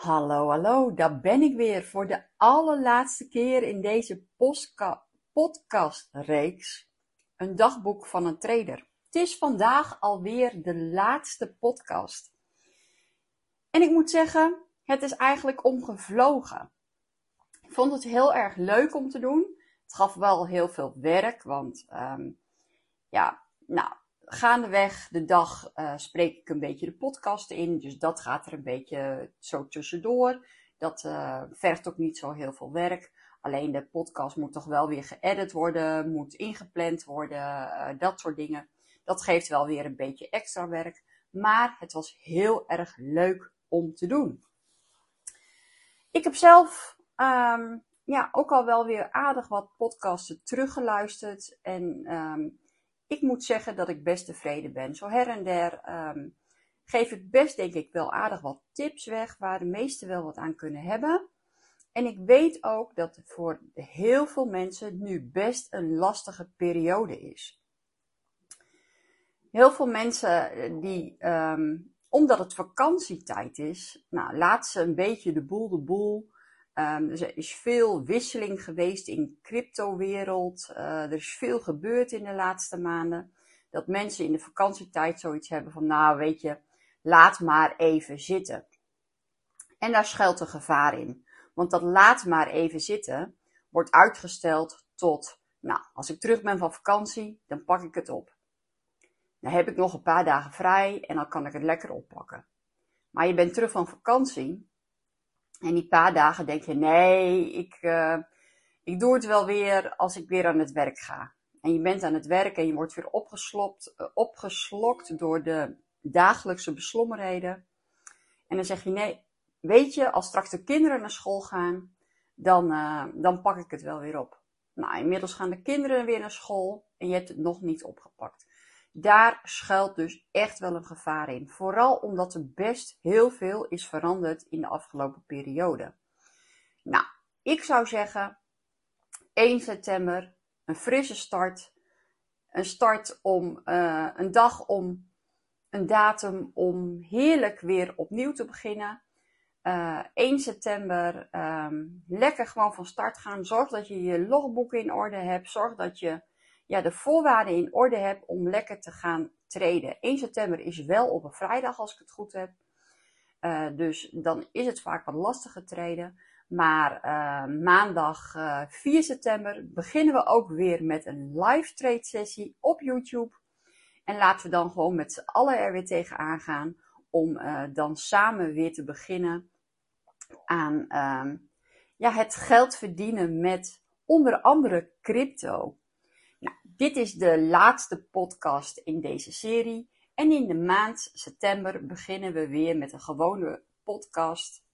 Hallo, hallo, daar ben ik weer voor de allerlaatste keer in deze podcastreeks. Een dagboek van een trader. Het is vandaag alweer de laatste podcast. En ik moet zeggen, het is eigenlijk omgevlogen. Ik vond het heel erg leuk om te doen. Het gaf wel heel veel werk, want um, ja, nou, gaandeweg de dag uh, spreek ik een beetje de podcast in. Dus dat gaat er een beetje zo tussendoor. Dat uh, vergt ook niet zo heel veel werk. Alleen de podcast moet toch wel weer geëdit worden, moet ingepland worden, uh, dat soort dingen. Dat geeft wel weer een beetje extra werk. Maar het was heel erg leuk om te doen. Ik heb zelf um, ja, ook al wel weer aardig wat podcasten teruggeluisterd. En um, ik moet zeggen dat ik best tevreden ben. Zo her en der um, geef ik best, denk ik, wel aardig wat tips weg waar de meesten wel wat aan kunnen hebben. En ik weet ook dat het voor heel veel mensen nu best een lastige periode is. Heel veel mensen eh, die, um, omdat het vakantietijd is, nou, laat ze een beetje de boel de boel. Um, er is veel wisseling geweest in cryptowereld. Uh, er is veel gebeurd in de laatste maanden. Dat mensen in de vakantietijd zoiets hebben van, nou weet je, laat maar even zitten. En daar schuilt een gevaar in. Want dat laat maar even zitten wordt uitgesteld tot, nou, als ik terug ben van vakantie, dan pak ik het op. Dan heb ik nog een paar dagen vrij en dan kan ik het lekker oppakken. Maar je bent terug van vakantie en die paar dagen denk je, nee, ik, uh, ik doe het wel weer als ik weer aan het werk ga. En je bent aan het werk en je wordt weer opgeslokt, uh, opgeslokt door de dagelijkse beslommerheden. En dan zeg je, nee, weet je, als straks de kinderen naar school gaan, dan, uh, dan pak ik het wel weer op. Nou, inmiddels gaan de kinderen weer naar school en je hebt het nog niet opgepakt. Daar schuilt dus echt wel een gevaar in. Vooral omdat er best heel veel is veranderd in de afgelopen periode. Nou, ik zou zeggen 1 september, een frisse start. Een start om, uh, een dag om, een datum om heerlijk weer opnieuw te beginnen. Uh, eh, 1 september um, lekker gewoon van start gaan. Zorg dat je je logboek in orde hebt. Zorg dat je ja, de voorwaarden in orde heb om lekker te gaan treden. 1 september is wel op een vrijdag als ik het goed heb. Uh, dus dan is het vaak wat lastiger treden. Maar uh, maandag uh, eh, 4 september beginnen we ook weer met een live trade sessie op YouTube. En laten we dan gewoon met z'n allen er weer tegenaan gaan om dan samen weer te beginnen aan ehm, ja, het geld verdienen met onder andere crypto. Dit is de laatste podcast in deze serie. En in de maand september beginnen we weer met een gewone podcast.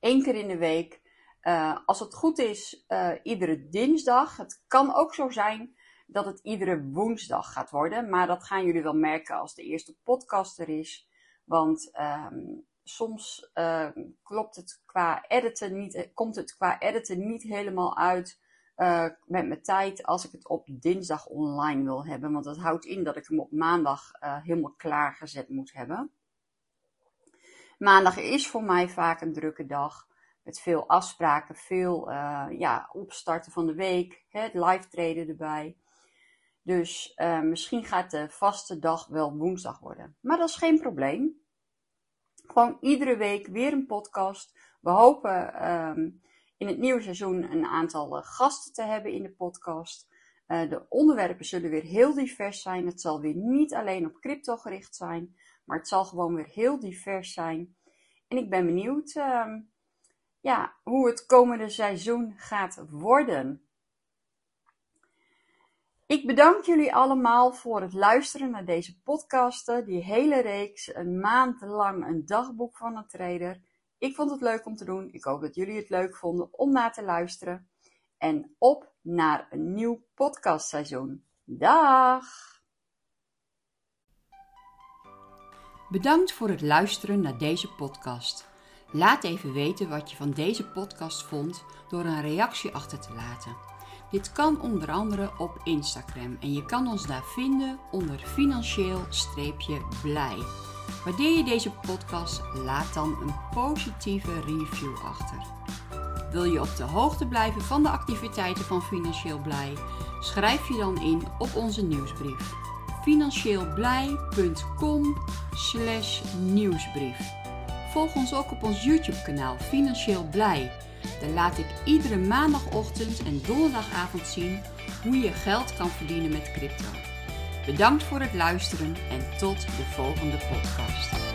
Eén keer in de week. Uh, als het goed is, uh, iedere dinsdag. Het kan ook zo zijn dat het iedere woensdag gaat worden. Maar dat gaan jullie wel merken als de eerste podcast er is. Want um, soms uh, klopt het qua editen niet, komt het qua editen niet helemaal uit uh, met mijn tijd als ik het op dinsdag online wil hebben. Want dat houdt in dat ik hem op maandag uh, helemaal klaargezet moet hebben. Maandag is voor mij vaak een drukke dag. Met veel afspraken, veel uh, ja, opstarten van de week, het live treden erbij. Dus misschien gaat de vaste dag wel woensdag worden. Maar dat is geen probleem. Gewoon iedere week weer een podcast. We hopen um, in het nieuwe seizoen een aantal eh, gasten te hebben in de podcast. Uh, de onderwerpen zullen weer heel divers zijn. Het zal weer niet alleen op crypto gericht zijn, maar het zal gewoon weer heel divers zijn. En ik ben benieuwd uh, ja, hoe het komende seizoen gaat worden. Ik bedank jullie allemaal voor het luisteren naar deze podcasten, die hele reeks, een maand lang een dagboek van een trader. Ik vond het leuk om te doen. Ik hoop dat jullie het leuk vonden om naar te luisteren. En op naar een nieuw podcastseizoen. Dag! Bedankt voor het luisteren naar deze podcast. Laat even weten wat je van deze podcast vond door een reactie achter te laten. Dit kan onder andere op Instagram en je kan ons daar vinden onder financieel-blij. Waardeer je deze podcast? Laat dan een positieve review achter. Wil je op de hoogte blijven van de activiteiten van Financieel Blij? Schrijf je dan in op onze nieuwsbrief. financieelblij.com nieuwsbrief. Volg ons ook op ons YouTube kanaal Financieel Blij. Daar laat ik iedere maandagochtend en donderdagavond zien hoe je geld kan verdienen met crypto. Bedankt voor het luisteren en tot de volgende podcast.